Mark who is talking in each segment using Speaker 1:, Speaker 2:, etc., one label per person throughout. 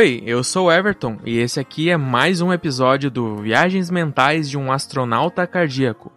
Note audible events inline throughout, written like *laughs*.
Speaker 1: Oi, eu sou o Everton e esse aqui é mais um episódio do Viagens Mentais de um Astronauta Cardíaco.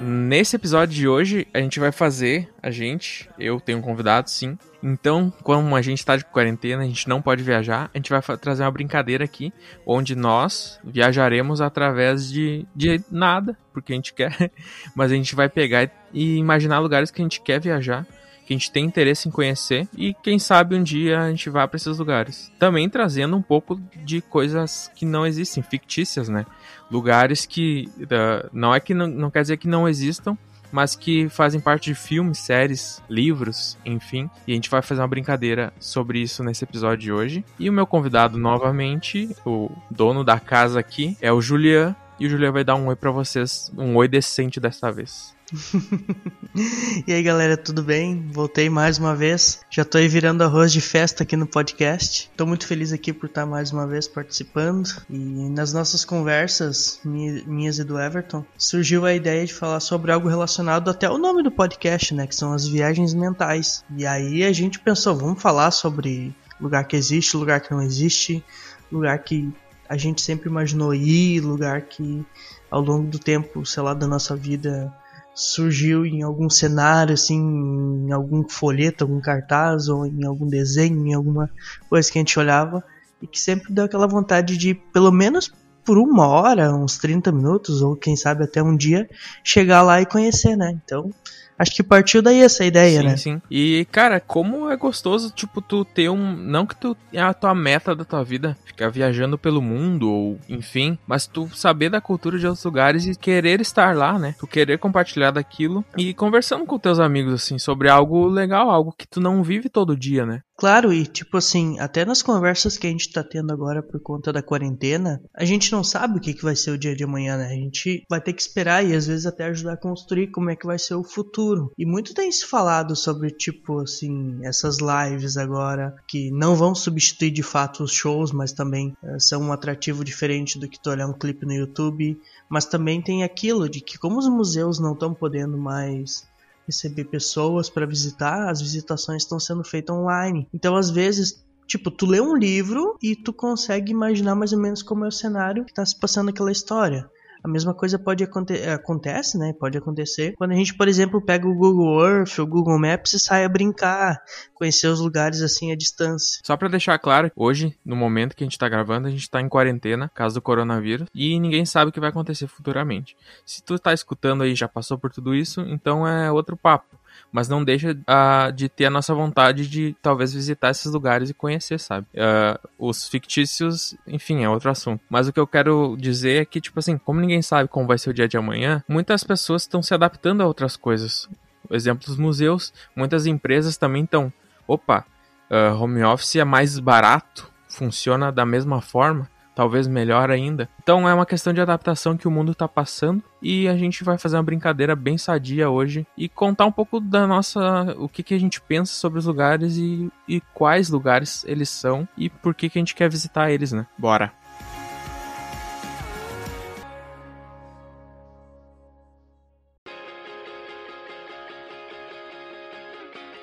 Speaker 1: Nesse episódio de hoje, a gente vai fazer, a gente, eu tenho um convidado, sim. Então, como a gente está de quarentena, a gente não pode viajar, a gente vai trazer uma brincadeira aqui, onde nós viajaremos através de, de nada, porque a gente quer, *laughs* mas a gente vai pegar e imaginar lugares que a gente quer viajar que a gente tem interesse em conhecer e quem sabe um dia a gente vá para esses lugares. Também trazendo um pouco de coisas que não existem, fictícias, né? Lugares que uh, não é que não, não quer dizer que não existam, mas que fazem parte de filmes, séries, livros, enfim. E a gente vai fazer uma brincadeira sobre isso nesse episódio de hoje. E o meu convidado novamente, o dono da casa aqui, é o Julian. E o Julian vai dar um oi para vocês, um oi decente dessa vez. *laughs*
Speaker 2: e aí galera, tudo bem? Voltei mais uma vez. Já tô aí virando arroz de festa aqui no podcast. Tô muito feliz aqui por estar mais uma vez participando. E nas nossas conversas, minhas e do Everton, surgiu a ideia de falar sobre algo relacionado até o nome do podcast, né? Que são as viagens mentais. E aí a gente pensou, vamos falar sobre lugar que existe, lugar que não existe, lugar que a gente sempre imaginou ir, lugar que ao longo do tempo, sei lá, da nossa vida surgiu em algum cenário, assim, em algum folheto, algum cartaz, ou em algum desenho, em alguma coisa que a gente olhava, e que sempre deu aquela vontade de, pelo menos por uma hora, uns 30 minutos, ou quem sabe até um dia, chegar lá e conhecer, né? Então, Acho que partiu daí essa ideia,
Speaker 1: sim,
Speaker 2: né?
Speaker 1: Sim, E, cara, como é gostoso, tipo, tu ter um. Não que tu é a tua meta da tua vida, ficar viajando pelo mundo, ou enfim, mas tu saber da cultura de outros lugares e querer estar lá, né? Tu querer compartilhar daquilo e conversando com teus amigos, assim, sobre algo legal, algo que tu não vive todo dia, né?
Speaker 2: Claro, e tipo assim, até nas conversas que a gente tá tendo agora por conta da quarentena, a gente não sabe o que, que vai ser o dia de amanhã, né? A gente vai ter que esperar e às vezes até ajudar a construir como é que vai ser o futuro. E muito tem se falado sobre, tipo assim, essas lives agora que não vão substituir de fato os shows, mas também uh, são um atrativo diferente do que tu olhar um clipe no YouTube. Mas também tem aquilo de que, como os museus não estão podendo mais receber pessoas para visitar, as visitações estão sendo feitas online. Então, às vezes, Tipo, tu lê um livro e tu consegue imaginar mais ou menos como é o cenário que tá se passando aquela história. A mesma coisa pode acontecer, acontece, né? Pode acontecer quando a gente, por exemplo, pega o Google Earth, o Google Maps e sai a brincar, conhecer os lugares assim à distância.
Speaker 1: Só para deixar claro, hoje, no momento que a gente tá gravando, a gente tá em quarentena, caso do coronavírus, e ninguém sabe o que vai acontecer futuramente. Se tu tá escutando aí já passou por tudo isso, então é outro papo mas não deixa uh, de ter a nossa vontade de talvez visitar esses lugares e conhecer, sabe? Uh, os fictícios, enfim, é outro assunto. Mas o que eu quero dizer é que, tipo assim, como ninguém sabe como vai ser o dia de amanhã, muitas pessoas estão se adaptando a outras coisas. Exemplo dos museus, muitas empresas também estão. Opa, uh, home office é mais barato, funciona da mesma forma talvez melhor ainda. Então é uma questão de adaptação que o mundo está passando e a gente vai fazer uma brincadeira bem sadia hoje e contar um pouco da nossa o que, que a gente pensa sobre os lugares e, e quais lugares eles são e por que, que a gente quer visitar eles, né? Bora!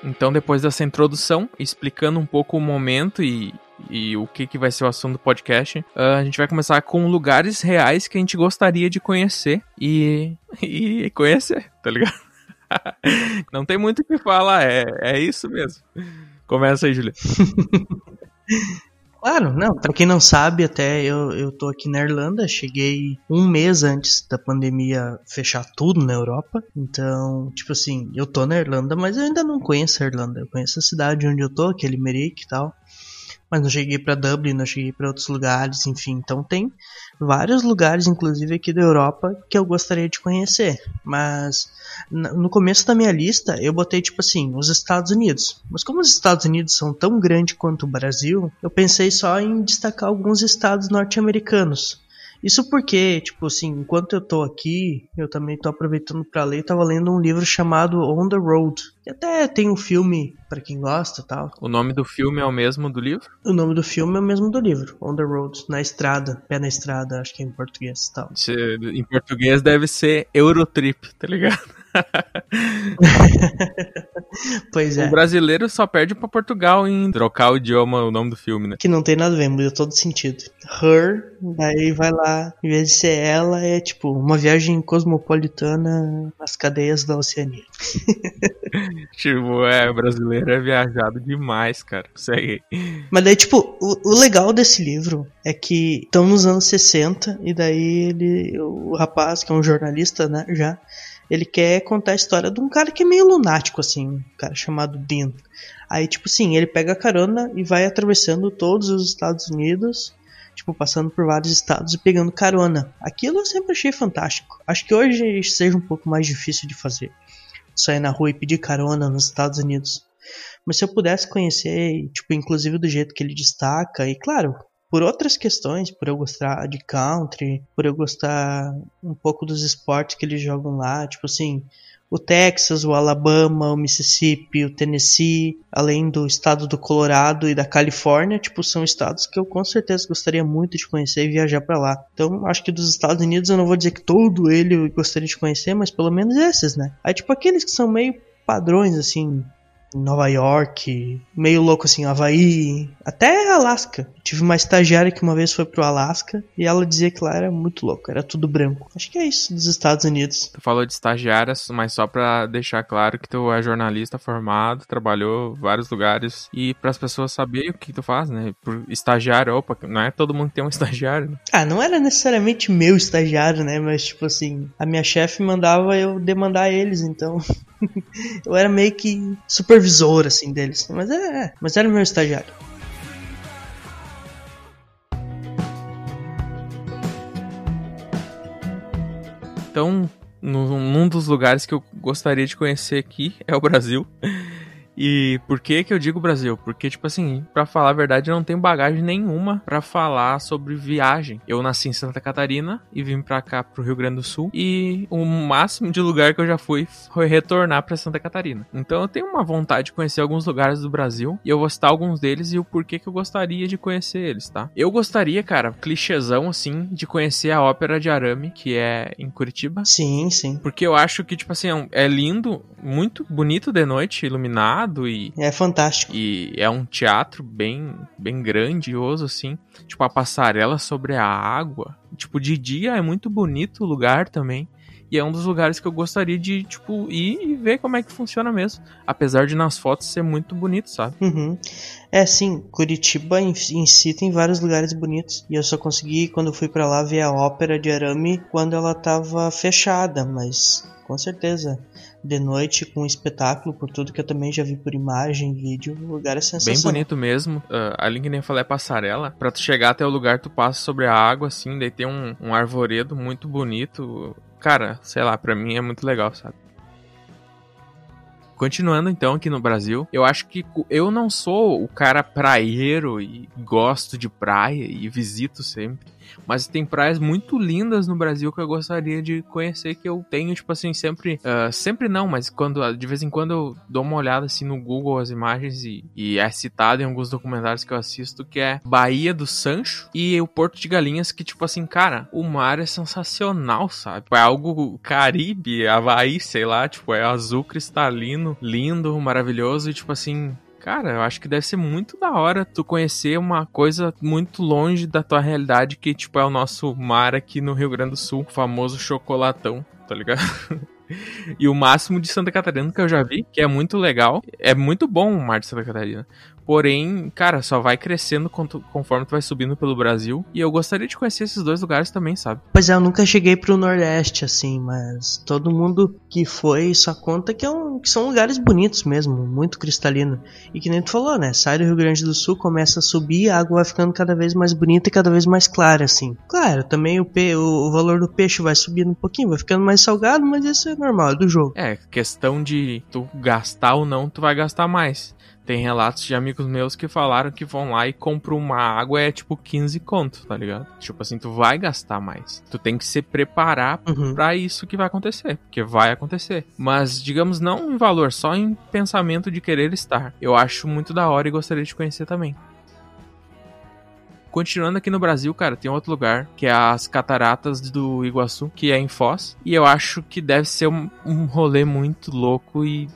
Speaker 1: Então, depois dessa introdução, explicando um pouco o momento e, e o que, que vai ser o assunto do podcast, uh, a gente vai começar com lugares reais que a gente gostaria de conhecer e, *laughs* e conhecer, tá ligado? *laughs* Não tem muito o que falar, é, é isso mesmo. Começa aí, Julia. *laughs*
Speaker 2: Claro, não, pra quem não sabe, até eu, eu tô aqui na Irlanda, cheguei um mês antes da pandemia fechar tudo na Europa. Então, tipo assim, eu tô na Irlanda, mas eu ainda não conheço a Irlanda. Eu conheço a cidade onde eu tô, aquele Limerick e tal mas não cheguei para Dublin, não cheguei para outros lugares, enfim. Então tem vários lugares, inclusive aqui da Europa, que eu gostaria de conhecer. Mas no começo da minha lista eu botei tipo assim, os Estados Unidos. Mas como os Estados Unidos são tão grandes quanto o Brasil, eu pensei só em destacar alguns estados norte-americanos. Isso porque, tipo assim, enquanto eu tô aqui, eu também tô aproveitando para ler, tava lendo um livro chamado On the Road. Que até tem um filme para quem gosta, tal.
Speaker 1: O nome do filme é o mesmo do livro?
Speaker 2: O nome do filme é o mesmo do livro, On the Road, na estrada, pé na estrada, acho que é em português, tal.
Speaker 1: Em português deve ser Eurotrip, tá ligado? *laughs*
Speaker 2: pois é.
Speaker 1: O brasileiro só perde pra Portugal em trocar o idioma, o nome do filme, né?
Speaker 2: Que não tem nada a ver, muda todo sentido. Her, daí vai lá, em vez de ser ela, é tipo uma viagem cosmopolitana nas cadeias da Oceania. *laughs*
Speaker 1: tipo, é, o brasileiro é viajado demais, cara. Segue.
Speaker 2: Mas daí, tipo, o, o legal desse livro é que estão nos anos 60 e daí ele, o rapaz, que é um jornalista, né, já, ele quer contar a história de um cara que é meio lunático, assim, um cara chamado Dean. Aí, tipo assim, ele pega a carona e vai atravessando todos os Estados Unidos, tipo, passando por vários estados e pegando carona. Aquilo eu sempre achei fantástico. Acho que hoje seja um pouco mais difícil de fazer. Sair na rua e pedir carona nos Estados Unidos. Mas se eu pudesse conhecer, tipo, inclusive do jeito que ele destaca, e claro, por outras questões, por eu gostar de country, por eu gostar um pouco dos esportes que eles jogam lá, tipo assim, o Texas, o Alabama, o Mississippi, o Tennessee, além do estado do Colorado e da Califórnia, tipo, são estados que eu com certeza gostaria muito de conhecer e viajar para lá. Então, acho que dos Estados Unidos eu não vou dizer que todo ele eu gostaria de conhecer, mas pelo menos esses, né? Aí, tipo, aqueles que são meio padrões, assim, Nova York, meio louco assim, Havaí, até Alasca. Tive uma estagiária que uma vez foi pro Alasca e ela dizia que lá era muito louco, era tudo branco. Acho que é isso dos Estados Unidos.
Speaker 1: Tu falou de estagiárias, mas só pra deixar claro que tu é jornalista formado, trabalhou vários lugares e para as pessoas saberem o que tu faz, né? Por estagiário, opa, não é todo mundo que tem um estagiário. Né?
Speaker 2: Ah, não era necessariamente meu estagiário, né? Mas tipo assim, a minha chefe mandava eu demandar eles, então *laughs* *laughs* eu era meio que supervisor, assim, deles. Mas é, é, mas era meu estagiário.
Speaker 1: Então, num dos lugares que eu gostaria de conhecer aqui é o Brasil. E por que que eu digo Brasil? Porque, tipo assim, para falar a verdade, eu não tenho bagagem nenhuma para falar sobre viagem. Eu nasci em Santa Catarina e vim pra cá, pro Rio Grande do Sul. E o máximo de lugar que eu já fui foi retornar para Santa Catarina. Então eu tenho uma vontade de conhecer alguns lugares do Brasil. E eu vou citar alguns deles e o porquê que eu gostaria de conhecer eles, tá? Eu gostaria, cara, clichêzão assim, de conhecer a Ópera de Arame, que é em Curitiba.
Speaker 2: Sim, sim.
Speaker 1: Porque eu acho que, tipo assim, é, é lindo, muito bonito de noite, iluminado e
Speaker 2: é fantástico.
Speaker 1: E é um teatro bem bem grandioso assim, tipo a passarela sobre a água. Tipo de dia é muito bonito o lugar também. E é um dos lugares que eu gostaria de, tipo, ir e ver como é que funciona mesmo. Apesar de nas fotos ser muito bonito, sabe?
Speaker 2: Uhum. É, sim, Curitiba em, em, si tem vários lugares bonitos. E eu só consegui, quando fui para lá, ver a ópera de arame quando ela tava fechada, mas com certeza de noite com um espetáculo, por tudo que eu também já vi por imagem, vídeo, o lugar é sensacional.
Speaker 1: Bem bonito mesmo. Uh, ali que nem eu falei é passarela. Pra tu chegar até o lugar, tu passa sobre a água, assim, daí tem um, um arvoredo muito bonito. Cara, sei lá, pra mim é muito legal, sabe? Continuando então aqui no Brasil, eu acho que eu não sou o cara praieiro e gosto de praia e visito sempre. Mas tem praias muito lindas no Brasil que eu gostaria de conhecer, que eu tenho, tipo assim, sempre. Uh, sempre não, mas quando de vez em quando eu dou uma olhada assim no Google as imagens e, e é citado em alguns documentários que eu assisto, que é Bahia do Sancho e o Porto de Galinhas, que, tipo assim, cara, o mar é sensacional, sabe? É algo Caribe, Havaí, sei lá, tipo, é azul cristalino, lindo, maravilhoso e, tipo assim, Cara, eu acho que deve ser muito da hora tu conhecer uma coisa muito longe da tua realidade, que, tipo, é o nosso mar aqui no Rio Grande do Sul, o famoso chocolatão, tá ligado? *laughs* e o máximo de Santa Catarina que eu já vi, que é muito legal. É muito bom o mar de Santa Catarina. Porém, cara, só vai crescendo conforme tu vai subindo pelo Brasil. E eu gostaria de conhecer esses dois lugares também, sabe?
Speaker 2: Pois é, eu nunca cheguei pro Nordeste, assim, mas todo mundo que foi só conta que, é um, que são lugares bonitos mesmo, muito cristalino. E que nem tu falou, né? Sai do Rio Grande do Sul, começa a subir, a água vai ficando cada vez mais bonita e cada vez mais clara, assim. Claro, também o, pe o, o valor do peixe vai subindo um pouquinho, vai ficando mais salgado, mas isso é normal, é do jogo.
Speaker 1: É, questão de tu gastar ou não, tu vai gastar mais. Tem relatos de amigos meus que falaram que vão lá e compram uma água é tipo 15 conto, tá ligado? Tipo assim, tu vai gastar mais. Tu tem que se preparar uhum. para isso que vai acontecer, porque vai acontecer. Mas digamos não em valor, só em pensamento de querer estar. Eu acho muito da hora e gostaria de conhecer também. Continuando aqui no Brasil, cara, tem outro lugar, que é as Cataratas do Iguaçu, que é em Foz. E eu acho que deve ser um, um rolê muito louco e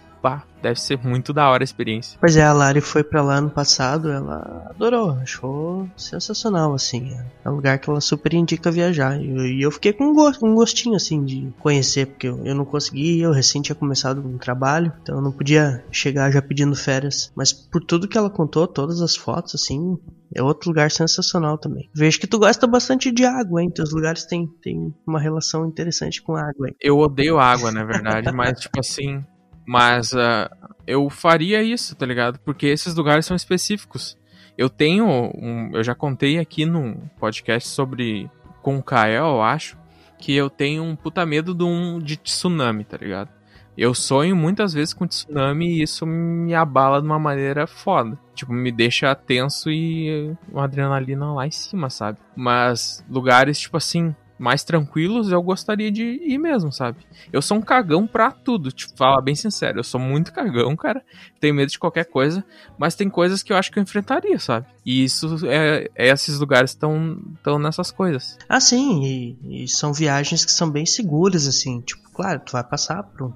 Speaker 1: deve ser muito da hora a experiência.
Speaker 2: Pois é, a Lari foi para lá no passado, ela adorou, achou sensacional, assim. É um lugar que ela super indica viajar. E eu, fiquei com um, gostinho, assim, de conhecer, porque eu, não consegui, eu recém tinha começado um trabalho, então eu não podia chegar já pedindo férias. Mas por tudo que ela contou, todas as fotos, assim, é outro lugar sensacional também. Vejo que tu gosta bastante de água, hein? Teus lugares têm, têm uma relação interessante com água, hein?
Speaker 1: Eu odeio água, na verdade, *laughs* mas, tipo assim, mas uh, eu faria isso, tá ligado? Porque esses lugares são específicos. Eu tenho. Um, eu já contei aqui num podcast sobre. Com o Kael, eu acho. Que eu tenho um puta medo de, um, de tsunami, tá ligado? Eu sonho muitas vezes com tsunami e isso me abala de uma maneira foda. Tipo, me deixa tenso e uma adrenalina lá em cima, sabe? Mas lugares, tipo assim, mais tranquilos, eu gostaria de ir mesmo, sabe? Eu sou um cagão pra tudo, te falar bem sincero. Eu sou muito cagão, cara. Tenho medo de qualquer coisa, mas tem coisas que eu acho que eu enfrentaria, sabe? E isso é, é esses lugares estão estão nessas coisas.
Speaker 2: Ah, sim, e, e, são viagens que são bem seguras, assim. Tipo, claro, tu vai passar por um,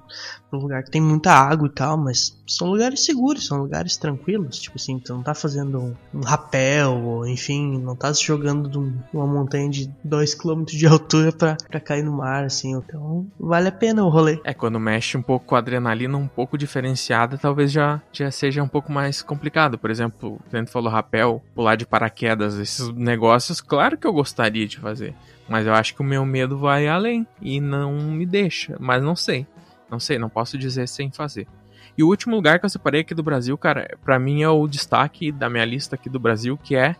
Speaker 2: por um lugar que tem muita água e tal, mas são lugares seguros, são lugares tranquilos. Tipo assim, tu não tá fazendo um, um rapel, ou enfim, não tá se jogando de um, uma montanha de 2km de altura pra, pra cair no mar, assim. Então, vale a pena o rolê.
Speaker 1: É, quando mexe um pouco com a adrenalina um pouco diferenciada, talvez já, já seja um pouco mais complicado. Por exemplo, o falou rapel, pular de paraquedas, esses negócios, claro que eu gostaria de fazer. Mas eu acho que o meu medo vai além e não me deixa. Mas não sei. Não sei, não posso dizer sem fazer. E o último lugar que eu separei aqui do Brasil, cara, para mim é o destaque da minha lista aqui do Brasil, que é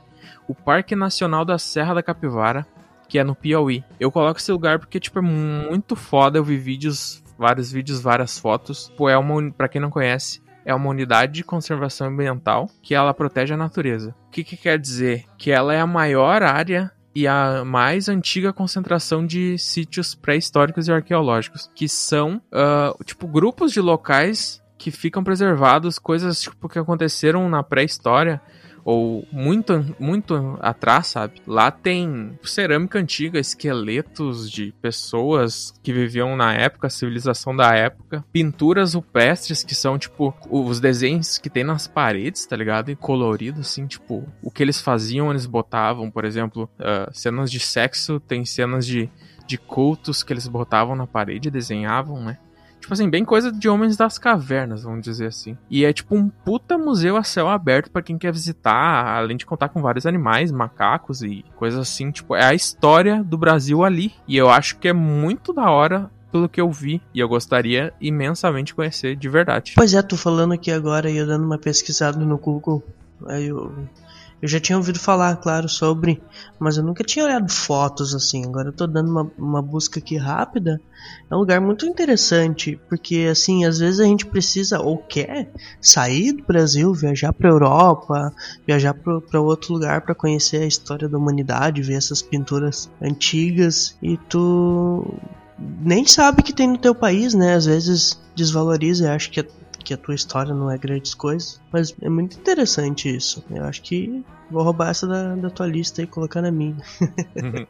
Speaker 1: o Parque Nacional da Serra da Capivara, que é no Piauí. Eu coloco esse lugar porque, tipo, é muito foda. Eu vi vídeos, vários vídeos, várias fotos. Pô, é uma, pra quem não conhece, é uma unidade de conservação ambiental que ela protege a natureza. O que, que quer dizer? Que ela é a maior área e a mais antiga concentração de sítios pré-históricos e arqueológicos, que são uh, tipo grupos de locais que ficam preservados, coisas tipo, que aconteceram na pré-história ou muito, muito atrás, sabe? Lá tem cerâmica antiga, esqueletos de pessoas que viviam na época, civilização da época, pinturas rupestres que são tipo os desenhos que tem nas paredes, tá ligado? E colorido, assim, tipo, o que eles faziam, eles botavam, por exemplo, uh, cenas de sexo, tem cenas de, de cultos que eles botavam na parede, desenhavam, né? Tipo assim, bem coisa de Homens das Cavernas, vamos dizer assim. E é tipo um puta museu a céu aberto para quem quer visitar, além de contar com vários animais, macacos e coisas assim. Tipo, é a história do Brasil ali. E eu acho que é muito da hora pelo que eu vi e eu gostaria imensamente conhecer de verdade.
Speaker 2: Pois é, tô falando aqui agora e eu dando uma pesquisada no Google. Aí eu eu já tinha ouvido falar, claro, sobre, mas eu nunca tinha olhado fotos assim. Agora eu tô dando uma, uma busca aqui rápida. É um lugar muito interessante, porque assim, às vezes a gente precisa ou quer sair do Brasil, viajar para Europa, viajar para outro lugar para conhecer a história da humanidade, ver essas pinturas antigas e tu nem sabe que tem no teu país, né? Às vezes desvaloriza, acho que é que a tua história não é grandes coisas. Mas é muito interessante isso. Eu acho que vou roubar essa da, da tua lista e colocar na minha. *laughs*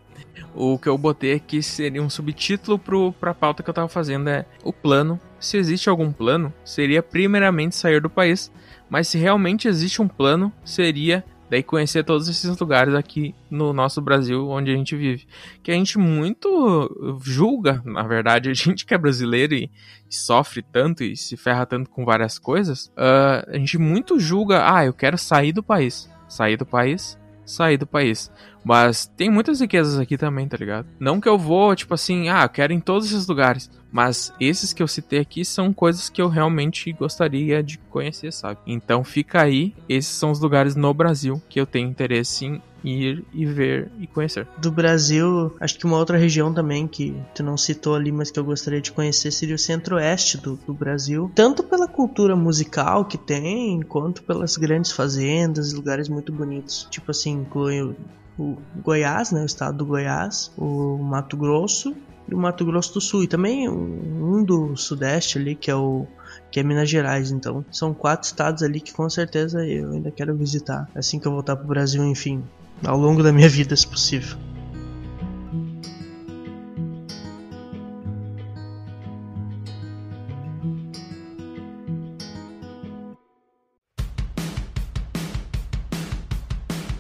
Speaker 1: o que eu botei aqui seria um subtítulo pro, pra pauta que eu tava fazendo: é o plano. Se existe algum plano, seria primeiramente sair do país. Mas se realmente existe um plano, seria daí conhecer todos esses lugares aqui no nosso Brasil onde a gente vive. Que a gente muito julga, na verdade, *laughs* a gente que é brasileiro e, sofre tanto e se ferra tanto com várias coisas, uh, a gente muito julga, ah, eu quero sair do país. Sair do país, sair do país. Mas tem muitas riquezas aqui também, tá ligado? Não que eu vou, tipo assim, ah, quero em todos esses lugares. Mas esses que eu citei aqui são coisas que eu realmente gostaria de conhecer, sabe? Então fica aí, esses são os lugares no Brasil que eu tenho interesse em ir e ver e conhecer.
Speaker 2: Do Brasil, acho que uma outra região também que tu não citou ali, mas que eu gostaria de conhecer seria o centro-oeste do, do, Brasil. Tanto pela cultura musical que tem, quanto pelas grandes fazendas e lugares muito bonitos. Tipo assim, inclui o Goiás, né, o estado do Goiás, o Mato Grosso e o Mato Grosso do Sul. E também um do Sudeste ali, que é o que é Minas Gerais. Então, são quatro estados ali que com certeza eu ainda quero visitar assim que eu voltar pro Brasil, enfim. Ao longo da minha vida, se possível.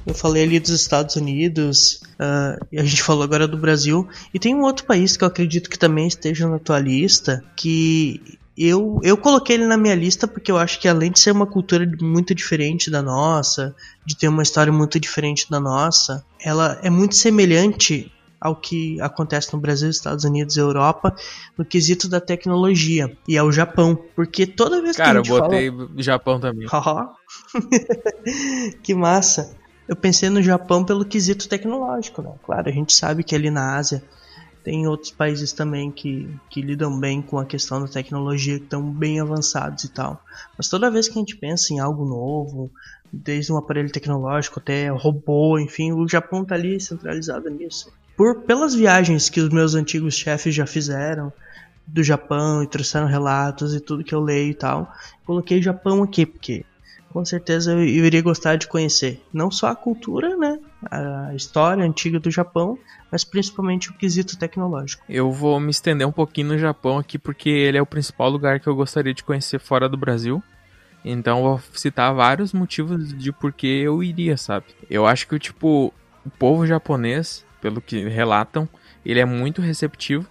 Speaker 2: Eu falei ali dos Estados Unidos, uh, e a gente falou agora do Brasil. E tem um outro país que eu acredito que também esteja na tua lista, que eu, eu coloquei ele na minha lista porque eu acho que além de ser uma cultura muito diferente da nossa, de ter uma história muito diferente da nossa, ela é muito semelhante ao que acontece no Brasil, Estados Unidos e Europa no quesito da tecnologia e é o Japão, porque toda vez
Speaker 1: Cara,
Speaker 2: que a gente
Speaker 1: eu botei
Speaker 2: fala...
Speaker 1: Japão também. *laughs* *laughs*
Speaker 2: que massa! Eu pensei no Japão pelo quesito tecnológico, né? Claro, a gente sabe que ali na Ásia tem outros países também que, que lidam bem com a questão da tecnologia, que estão bem avançados e tal. Mas toda vez que a gente pensa em algo novo, desde um aparelho tecnológico até robô, enfim, o Japão está ali centralizado nisso. Por pelas viagens que os meus antigos chefes já fizeram do Japão e trouxeram relatos e tudo que eu leio e tal, coloquei Japão aqui porque com certeza eu iria gostar de conhecer não só a cultura, né, a história antiga do Japão, mas principalmente o quesito tecnológico.
Speaker 1: Eu vou me estender um pouquinho no Japão aqui porque ele é o principal lugar que eu gostaria de conhecer fora do Brasil. Então vou citar vários motivos de por que eu iria, sabe? Eu acho que tipo o povo japonês, pelo que relatam, ele é muito receptivo.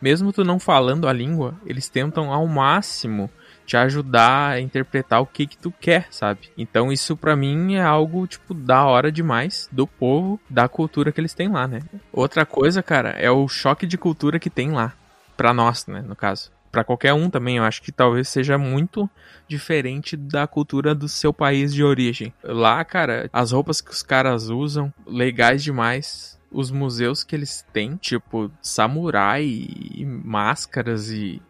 Speaker 1: Mesmo tu não falando a língua, eles tentam ao máximo te ajudar a interpretar o que que tu quer, sabe? Então isso para mim é algo tipo da hora demais do povo, da cultura que eles têm lá, né? Outra coisa, cara, é o choque de cultura que tem lá para nós, né, no caso. Para qualquer um também, eu acho que talvez seja muito diferente da cultura do seu país de origem. Lá, cara, as roupas que os caras usam, legais demais os museus que eles têm, tipo samurai e máscaras e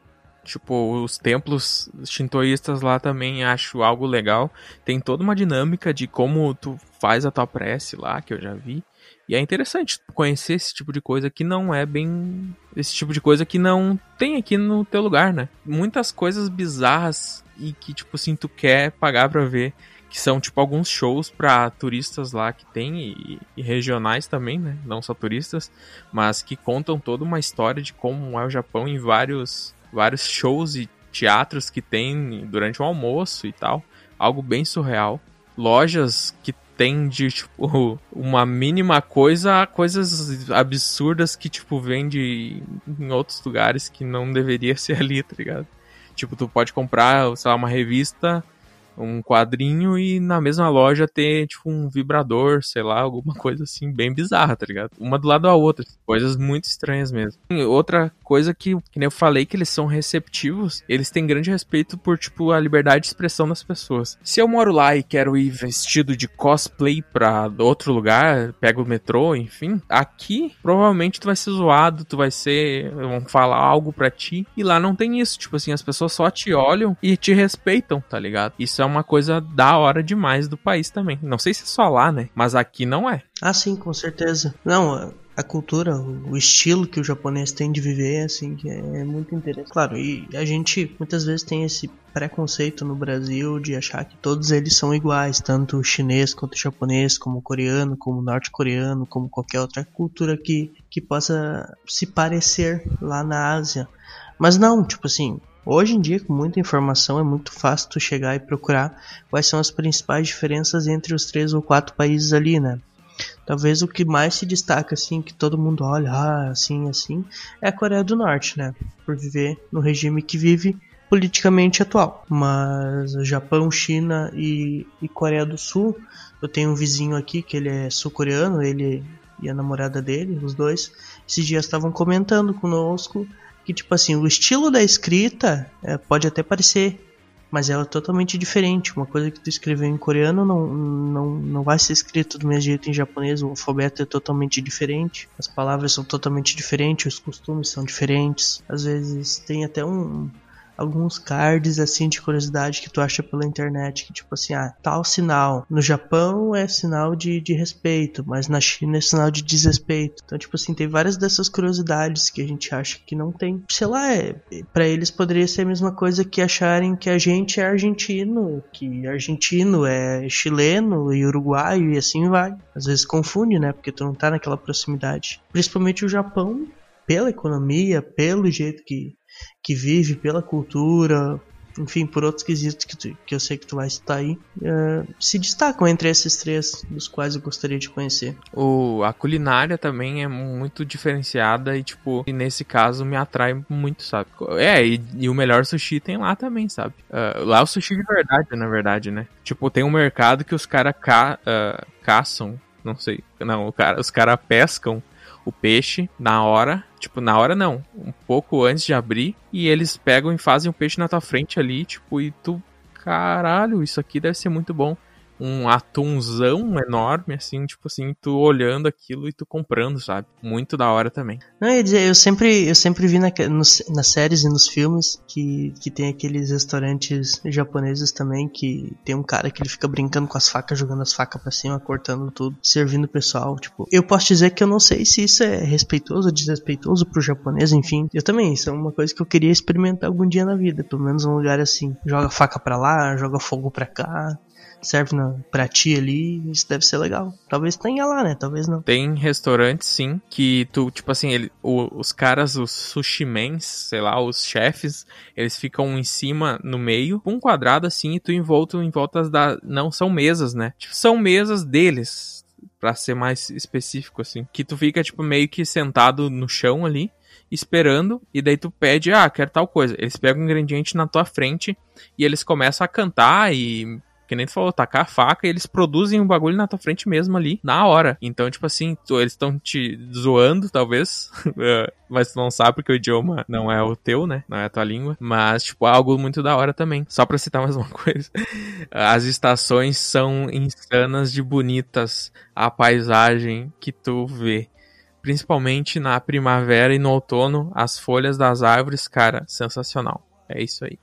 Speaker 1: Tipo, os templos shintoístas lá também acho algo legal. Tem toda uma dinâmica de como tu faz a tua prece lá, que eu já vi. E é interessante conhecer esse tipo de coisa que não é bem. Esse tipo de coisa que não tem aqui no teu lugar, né? Muitas coisas bizarras e que, tipo assim, tu quer pagar pra ver. Que são, tipo, alguns shows pra turistas lá que tem e, e regionais também, né? Não só turistas, mas que contam toda uma história de como é o Japão em vários vários shows e teatros que tem durante o almoço e tal. Algo bem surreal. Lojas que tem de, tipo, *laughs* uma mínima coisa a coisas absurdas que, tipo, vende em outros lugares que não deveria *laughs* ser ali, tá ligado? Tipo, tu pode comprar, sei lá, uma revista um quadrinho e na mesma loja ter, tipo, um vibrador, sei lá, alguma *laughs* coisa assim, bem bizarra, tá ligado? Uma do lado da outra. Coisas muito estranhas mesmo. Outra coisa que, que nem eu falei, que eles são receptivos, eles têm grande respeito por, tipo, a liberdade de expressão das pessoas. Se eu moro lá e quero ir vestido de cosplay pra outro lugar, pego o metrô, enfim, aqui provavelmente tu vai ser zoado, tu vai ser. vão falar algo pra ti, e lá não tem isso. Tipo assim, as pessoas só te olham e te respeitam, tá ligado? Isso é uma coisa da hora demais do país também. Não sei se é só lá, né? Mas aqui não é.
Speaker 2: Ah, sim, com certeza. Não, a cultura, o estilo que o japonês tem de viver, assim, que é muito interessante. Claro, e a gente muitas vezes tem esse preconceito no Brasil de achar que todos eles são iguais, tanto o chinês quanto o japonês, como o coreano, como o norte-coreano, como qualquer outra cultura que, que possa se parecer lá na Ásia. Mas não, tipo assim, Hoje em dia, com muita informação, é muito fácil tu chegar e procurar quais são as principais diferenças entre os três ou quatro países ali, né? Talvez o que mais se destaca, assim, que todo mundo olha, ah, assim, assim, é a Coreia do Norte, né? Por viver no regime que vive politicamente atual. Mas Japão, China e, e Coreia do Sul, eu tenho um vizinho aqui que ele é sul-coreano, ele e a namorada dele, os dois, esses dias estavam comentando conosco que tipo assim, o estilo da escrita é, pode até parecer, mas ela é totalmente diferente. Uma coisa que tu escreveu em coreano não, não, não vai ser escrito do mesmo jeito em japonês, o alfabeto é totalmente diferente, as palavras são totalmente diferentes, os costumes são diferentes. Às vezes tem até um, alguns cards assim de curiosidade que tu acha pela internet, que tipo assim, ah, tal sinal. No Japão é sinal de, de respeito, mas na China é sinal de desrespeito. Então, tipo assim, tem várias dessas curiosidades que a gente acha que não tem. Sei lá, é, para eles poderia ser a mesma coisa que acharem que a gente é argentino, que argentino é chileno e uruguaio e assim vai. Às vezes confunde, né? Porque tu não tá naquela proximidade. Principalmente o Japão, pela economia, pelo jeito que que vive pela cultura, enfim, por outros quesitos que, tu, que eu sei que tu vai citar aí, uh, se destacam entre esses três, dos quais eu gostaria de conhecer.
Speaker 1: O, a culinária também é muito diferenciada e, tipo, nesse caso me atrai muito, sabe? É, e, e o melhor sushi tem lá também, sabe? Uh, lá é o sushi de verdade, na verdade, né? Tipo, tem um mercado que os caras ca, uh, caçam, não sei, não, cara, os caras pescam o peixe na hora, tipo, na hora não, um pouco antes de abrir, e eles pegam e fazem o peixe na tua frente ali, tipo, e tu, caralho, isso aqui deve ser muito bom um atunzão enorme, assim, tipo assim, tu olhando aquilo e tu comprando, sabe? Muito da hora também.
Speaker 2: Não, eu, dizer, eu sempre, eu sempre vi na, nos, nas séries e nos filmes que, que tem aqueles restaurantes japoneses também que tem um cara que ele fica brincando com as facas, jogando as facas pra cima, cortando tudo, servindo o pessoal, tipo. Eu posso dizer que eu não sei se isso é respeitoso ou desrespeitoso pro japonês, enfim. Eu também, isso é uma coisa que eu queria experimentar algum dia na vida, pelo menos um lugar assim. Joga faca pra lá, joga fogo pra cá serve na, pra ti ali, isso deve ser legal. Talvez tenha lá, né? Talvez não.
Speaker 1: Tem restaurantes, sim, que tu, tipo assim, ele, o, os caras, os sushimens, sei lá, os chefes, eles ficam em cima, no meio, um quadrado assim, e tu em volta, em voltas da. Não são mesas, né? Tipo, são mesas deles, para ser mais específico, assim. Que tu fica, tipo, meio que sentado no chão ali, esperando, e daí tu pede, ah, quero tal coisa. Eles pegam o ingrediente na tua frente e eles começam a cantar e que nem tu falou, tacar a faca e eles produzem um bagulho na tua frente mesmo ali, na hora. Então, tipo assim, tu, eles estão te zoando, talvez, *laughs* é, mas tu não sabe porque o idioma não é o teu, né? Não é a tua língua. Mas, tipo, algo muito da hora também. Só pra citar mais uma *laughs* coisa. As estações são insanas de bonitas. A paisagem que tu vê principalmente na primavera e no outono, as folhas das árvores, cara, sensacional. É isso aí.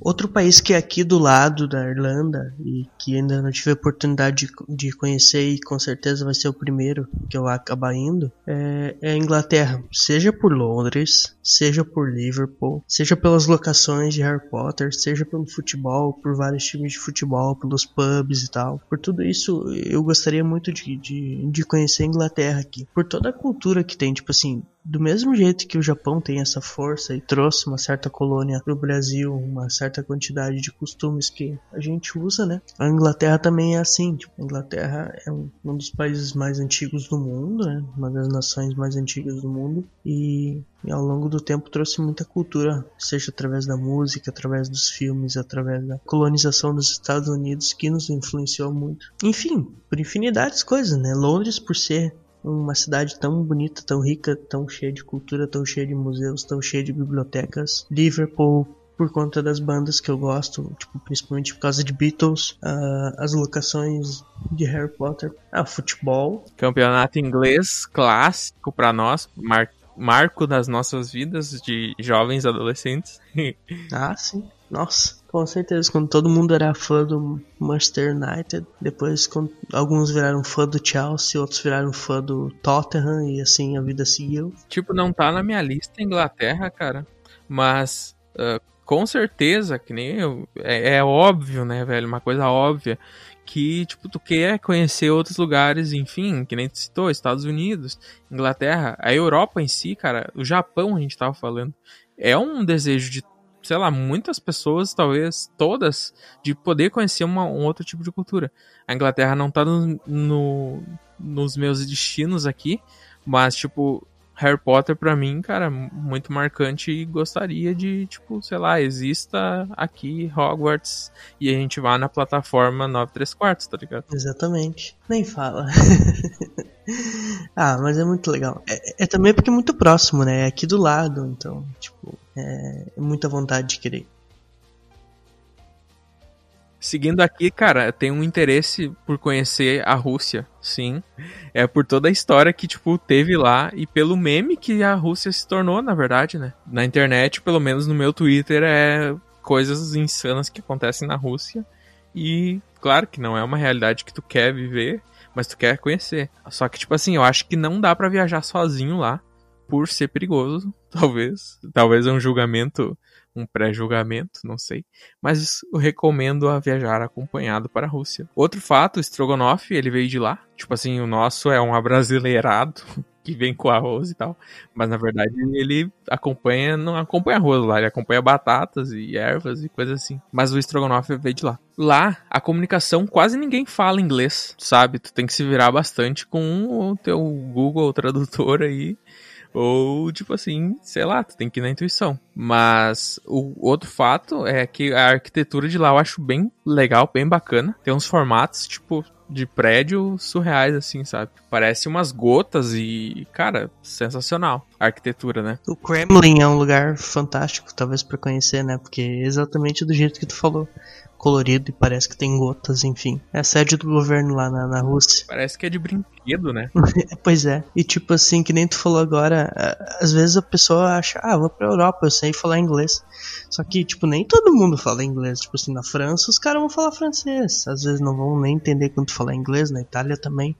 Speaker 2: Outro país que é aqui do lado da Irlanda e que ainda não tive a oportunidade de, conhecer e com certeza vai ser o primeiro que eu acabar indo é, é, a Inglaterra. Seja por Londres, seja por Liverpool, seja pelas locações de Harry Potter, seja pelo futebol, por vários times de futebol, pelos pubs e tal. Por tudo isso, eu gostaria muito de, de, de conhecer a Inglaterra aqui. Por toda a cultura que tem, tipo assim, do mesmo jeito que o Japão tem essa força e trouxe uma certa colônia para o Brasil, uma certa quantidade de costumes que a gente usa, né? A Inglaterra também é assim. Tipo, a Inglaterra é um, um dos países mais antigos do mundo, né? Uma das nações mais antigas do mundo e, e ao longo do tempo trouxe muita cultura, seja através da música, através dos filmes, através da colonização dos Estados Unidos que nos influenciou muito. Enfim, por infinidade de coisas, né? Londres por ser uma cidade tão bonita, tão rica, tão cheia de cultura, tão cheia de museus, tão cheia de bibliotecas. Liverpool, por conta das bandas que eu gosto, tipo, principalmente por causa de Beatles, uh, as locações de Harry Potter, ah, futebol.
Speaker 1: Campeonato inglês clássico para nós, mar marco das nossas vidas de jovens adolescentes. *laughs*
Speaker 2: ah, sim. Nossa, com certeza. Quando todo mundo era fã do Manchester United, depois quando alguns viraram fã do Chelsea, outros viraram fã do Tottenham e assim a vida seguiu.
Speaker 1: Tipo, não tá na minha lista Inglaterra, cara. Mas uh, com certeza, que nem eu, é, é óbvio, né, velho? Uma coisa óbvia que, tipo, tu quer conhecer outros lugares, enfim, que nem tu citou, Estados Unidos, Inglaterra, a Europa em si, cara, o Japão a gente tava falando, é um desejo de sei lá, muitas pessoas, talvez todas, de poder conhecer uma, um outro tipo de cultura. A Inglaterra não tá no, no, nos meus destinos aqui, mas, tipo, Harry Potter para mim, cara, muito marcante e gostaria de, tipo, sei lá, exista aqui Hogwarts e a gente vá na plataforma 9 3 quartos, tá ligado?
Speaker 2: Exatamente. Nem fala. *laughs* ah, mas é muito legal. É, é, também porque é muito próximo, né? É aqui do lado, então, tipo, é, é muita vontade de querer.
Speaker 1: Seguindo aqui, cara, tem um interesse por conhecer a Rússia, sim. É por toda a história que, tipo, teve lá e pelo meme que a Rússia se tornou, na verdade, né? Na internet, pelo menos no meu Twitter, é coisas insanas que acontecem na Rússia. E, claro que não é uma realidade que tu quer viver, mas tu quer conhecer. Só que, tipo assim, eu acho que não dá para viajar sozinho lá, por ser perigoso, *laughs* talvez. Talvez é um julgamento um pré-julgamento, não sei, mas eu recomendo a viajar acompanhado para a Rússia. Outro fato, o Strogonoff, ele veio de lá. Tipo assim, o nosso é um abrasileirado *laughs* que vem com arroz e tal, mas na verdade ele acompanha, não acompanha arroz lá, ele acompanha batatas e ervas e coisas assim. Mas o Strogonoff veio de lá. Lá, a comunicação quase ninguém fala inglês, sabe? Tu tem que se virar bastante com o teu Google Tradutor aí ou, tipo assim, sei lá, tu tem que ir na intuição. Mas o outro fato é que a arquitetura de lá eu acho bem legal, bem bacana. Tem uns formatos, tipo, de prédio surreais, assim, sabe? Parece umas gotas e, cara, sensacional. A arquitetura, né?
Speaker 2: O Kremlin é um lugar fantástico, talvez para conhecer, né? Porque é exatamente do jeito que tu falou colorido e parece que tem gotas, enfim. É a sede do governo lá na, na Rússia.
Speaker 1: Parece que é de brinquedo, né? *laughs*
Speaker 2: pois é. E tipo assim, que nem tu falou agora, às vezes a pessoa acha, ah, vou pra Europa, eu sei falar inglês. Só que, tipo, nem todo mundo fala inglês. Tipo assim, na França os caras vão falar francês. Às vezes não vão nem entender quando tu falar inglês, na Itália também.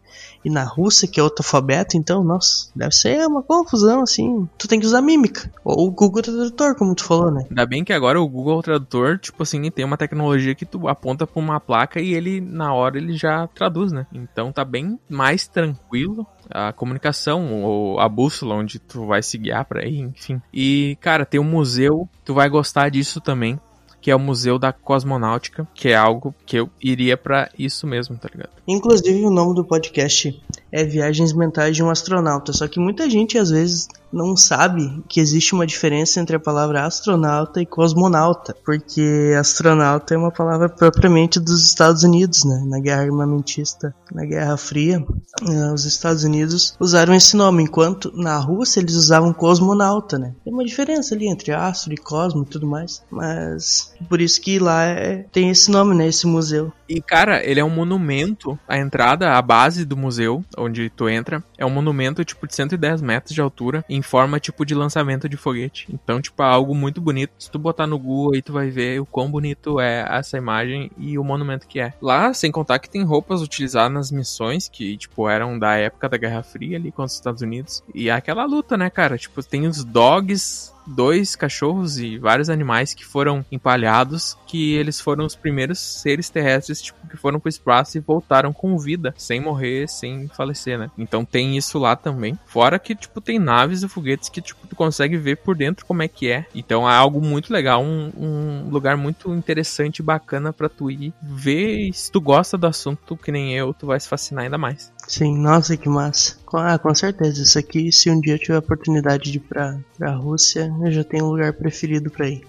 Speaker 2: E na Rússia, que é outro alfabeto, então, nossa, deve ser uma confusão, assim. Tu tem que usar mímica. Ou o Google Tradutor, como tu falou, né?
Speaker 1: Ainda bem que agora o Google Tradutor, tipo assim, tem uma tecnologia que tu aponta pra uma placa e ele, na hora, ele já traduz, né? Então tá bem mais tranquilo a comunicação ou a bússola onde tu vai se guiar para ir, enfim. E cara, tem um museu, tu vai gostar disso também, que é o Museu da Cosmonáutica, que é algo que eu iria para isso mesmo, tá ligado?
Speaker 2: Inclusive o nome do podcast é Viagens Mentais de um Astronauta, só que muita gente às vezes não sabe que existe uma diferença entre a palavra astronauta e cosmonauta, porque astronauta é uma palavra propriamente dos Estados Unidos, né? Na guerra armamentista, na Guerra Fria, eh, os Estados Unidos usaram esse nome, enquanto na Rússia eles usavam cosmonauta, né? Tem uma diferença ali entre astro e cosmo e tudo mais, mas por isso que lá é, tem esse nome, né? Esse museu.
Speaker 1: E cara, ele é um monumento, a entrada, a base do museu, onde tu entra, é um monumento tipo de 110 metros de altura, em forma tipo de lançamento de foguete. Então, tipo, é algo muito bonito. Se tu botar no Google aí, tu vai ver o quão bonito é essa imagem e o monumento que é. Lá, sem contar que tem roupas utilizadas nas missões, que, tipo, eram da época da Guerra Fria ali com os Estados Unidos. E é aquela luta, né, cara? Tipo, tem os dogs dois cachorros e vários animais que foram empalhados, que eles foram os primeiros seres terrestres, tipo, que foram pro espaço e voltaram com vida, sem morrer, sem falecer, né? Então tem isso lá também. Fora que, tipo, tem naves e foguetes que, tipo, tu consegue ver por dentro como é que é. Então é algo muito legal, um, um lugar muito interessante e bacana para tu ir ver. E se tu gosta do assunto, que nem eu, tu vai se fascinar ainda mais.
Speaker 2: Sim, nossa, que massa. Ah, com certeza. Isso aqui, se um dia eu tiver a oportunidade de ir pra, pra Rússia, eu já tenho um lugar preferido pra ir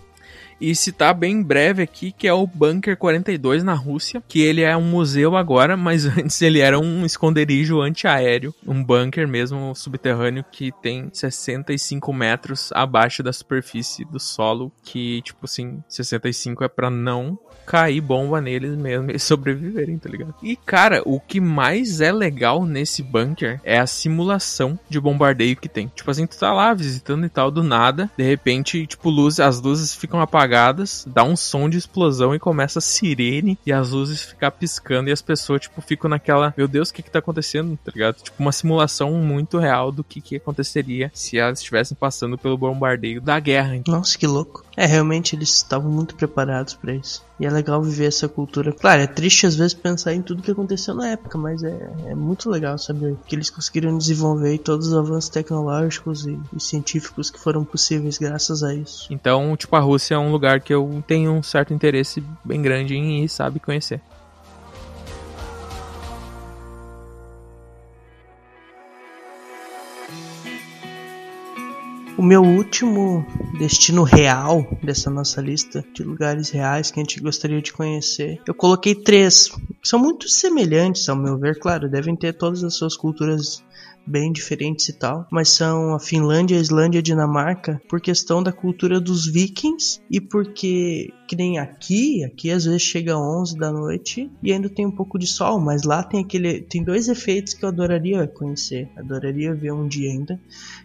Speaker 1: e citar bem breve aqui que é o Bunker 42 na Rússia, que ele é um museu agora, *laughs* mas antes ele era um esconderijo antiaéreo, um bunker mesmo subterrâneo que tem 65 metros abaixo da superfície do solo, que tipo assim, 65 é para não cair bomba neles mesmo e *laughs* sobreviverem, tá ligado? E cara, o que mais é legal nesse bunker é a simulação de bombardeio que tem. Tipo assim, tu tá lá visitando e tal do nada, de repente, tipo, luz, as luzes ficam apagadas apagadas, dá um som de explosão e começa a sirene e as luzes ficam piscando e as pessoas, tipo, ficam naquela, meu Deus, o que que tá acontecendo, tá ligado? Tipo, uma simulação muito real do que que aconteceria se elas estivessem passando pelo bombardeio da guerra.
Speaker 2: Nossa, que louco. É, realmente eles estavam muito preparados para isso. E é legal viver essa cultura. Claro, é triste às vezes pensar em tudo que aconteceu na época, mas é, é muito legal saber que eles conseguiram desenvolver todos os avanços tecnológicos e, e, científicos que foram possíveis graças a isso.
Speaker 1: Então, tipo, a Rússia é um lugar que eu tenho um certo interesse bem grande em ir, sabe, conhecer.
Speaker 2: O meu último destino real dessa nossa lista de lugares reais que a gente gostaria de conhecer, eu coloquei três. São muito semelhantes, ao meu ver, claro, devem ter todas as suas culturas bem diferentes e tal, mas são a Finlândia, a Islândia e a Dinamarca por questão da cultura dos vikings e porque que nem aqui, aqui às vezes chega 11 da noite e ainda tem um pouco de sol, mas lá tem aquele tem dois efeitos que eu adoraria conhecer, adoraria ver um dia ainda,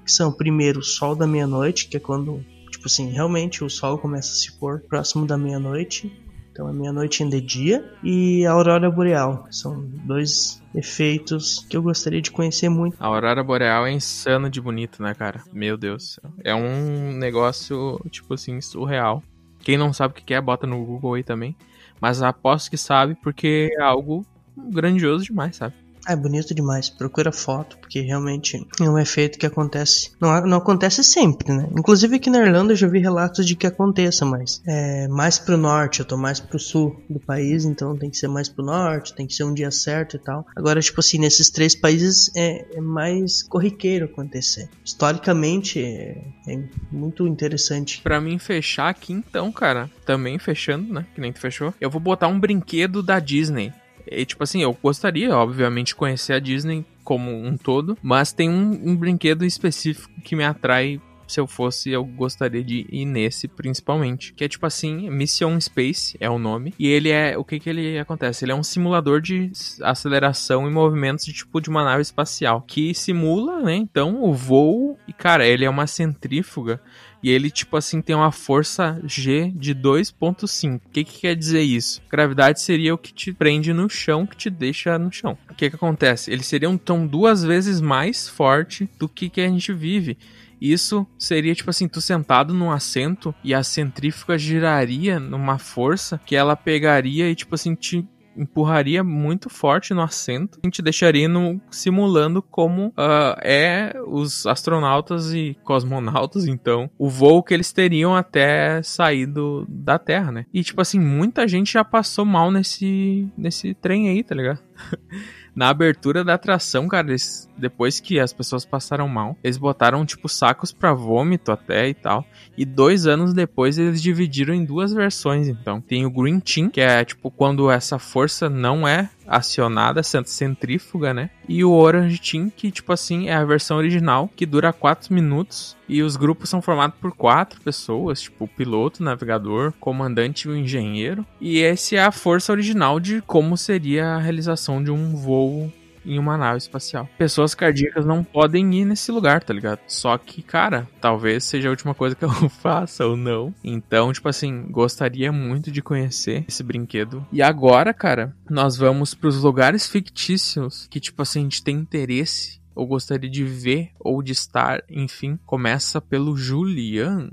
Speaker 2: que são primeiro o sol da meia-noite, que é quando tipo assim, realmente o sol começa a se pôr próximo da meia-noite então é meia-noite ainda é dia e a aurora boreal. São dois efeitos que eu gostaria de conhecer muito.
Speaker 1: A aurora boreal é insano de bonito, né, cara? Meu Deus. É um negócio, tipo assim, surreal. Quem não sabe o que é, bota no Google aí também. Mas aposto que sabe porque é algo grandioso demais, sabe?
Speaker 2: É bonito demais. Procura foto, porque realmente é um efeito que acontece. Não, não acontece sempre, né? Inclusive aqui na Irlanda eu já vi relatos de que aconteça, mas é mais pro norte, eu tô mais pro sul do país, então tem que ser mais pro norte, tem que ser um dia certo e tal. Agora, tipo assim, nesses três países é, é mais corriqueiro acontecer. Historicamente é, é muito interessante.
Speaker 1: Para mim fechar aqui então, cara, também fechando, né? Que nem tu fechou. Eu vou botar um brinquedo da Disney e, tipo assim, eu gostaria, obviamente, de conhecer a Disney como um todo, mas tem um, um brinquedo específico que me atrai se eu fosse, eu gostaria de ir nesse principalmente. Que é tipo assim, Mission Space é o nome. E ele é. O que que ele acontece? Ele é um simulador de aceleração e movimentos de tipo de uma nave espacial. Que simula, né? Então, o voo. E, cara, ele é uma centrífuga e ele, tipo assim, tem uma força G de 2.5. O que, que quer dizer isso? Gravidade seria o que te prende no chão, que te deixa no chão. O que, que acontece? Ele seria então duas vezes mais forte do que, que a gente vive. Isso seria tipo assim, tu sentado num assento e a centrífuga giraria numa força que ela pegaria e tipo assim te empurraria muito forte no assento e te deixaria no, simulando como uh, é os astronautas e cosmonautas, então, o voo que eles teriam até sair do, da Terra, né? E, tipo assim, muita gente já passou mal nesse, nesse trem aí, tá ligado? *laughs* Na abertura da atração, cara, eles, depois que as pessoas passaram mal, eles botaram, tipo, sacos para vômito até e tal. E dois anos depois eles dividiram em duas versões, então. Tem o Green Team, que é, tipo, quando essa força não é acionada, centrífuga, né? E o Orange Team, que, tipo assim, é a versão original, que dura 4 minutos. E os grupos são formados por quatro pessoas, tipo, piloto, navegador, comandante e o engenheiro. E essa é a força original de como seria a realização de um voo em uma nave espacial. Pessoas cardíacas não podem ir nesse lugar, tá ligado? Só que, cara, talvez seja a última coisa que *laughs* eu faça ou não. Então, tipo assim, gostaria muito de conhecer esse brinquedo. E agora, cara, nós vamos para os lugares fictícios que, tipo assim, a gente tem interesse ou gostaria de ver ou de estar, enfim, começa pelo Julian.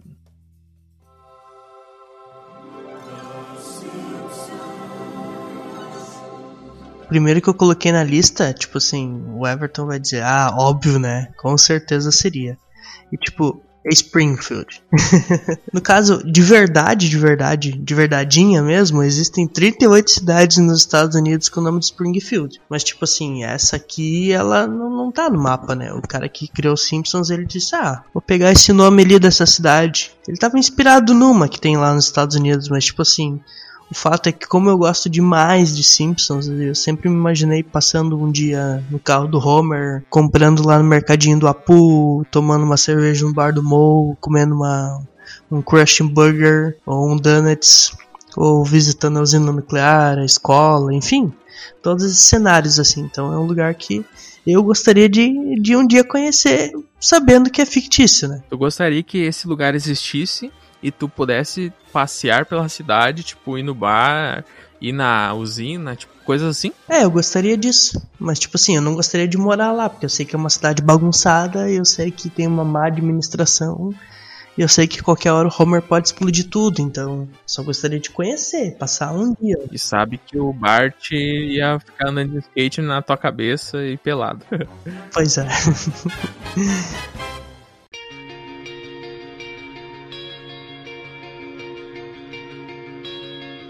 Speaker 2: Primeiro que eu coloquei na lista, tipo assim, o Everton vai dizer, ah, óbvio, né? Com certeza seria. E tipo, é Springfield. *laughs* no caso, de verdade, de verdade, de verdadeinha mesmo, existem 38 cidades nos Estados Unidos com o nome de Springfield. Mas, tipo assim, essa aqui, ela não, não tá no mapa, né? O cara que criou os Simpsons, ele disse, ah, vou pegar esse nome ali dessa cidade. Ele tava inspirado numa que tem lá nos Estados Unidos, mas, tipo assim, o fato é que, como eu gosto demais de Simpsons, eu sempre me imaginei passando um dia no carro do Homer, comprando lá no mercadinho do Apu, tomando uma cerveja no bar do Mo, comendo uma, um Crushing Burger ou um Donuts, ou visitando a usina nuclear, a escola, enfim, todos esses cenários assim. Então é um lugar que eu gostaria de, de um dia conhecer, sabendo que é fictício, né?
Speaker 1: Eu gostaria que esse lugar existisse e tu pudesse passear pela cidade, tipo, ir no bar, ir na usina, tipo, coisas assim?
Speaker 2: É, eu gostaria disso. Mas, tipo assim, eu não gostaria de morar lá, porque eu sei que é uma cidade bagunçada, eu sei que tem uma má administração, e eu sei que qualquer hora o Homer pode explodir tudo, então só gostaria de conhecer, passar um dia.
Speaker 1: E sabe que o Bart ia ficar andando de skate na tua cabeça e pelado.
Speaker 2: Pois é. *laughs*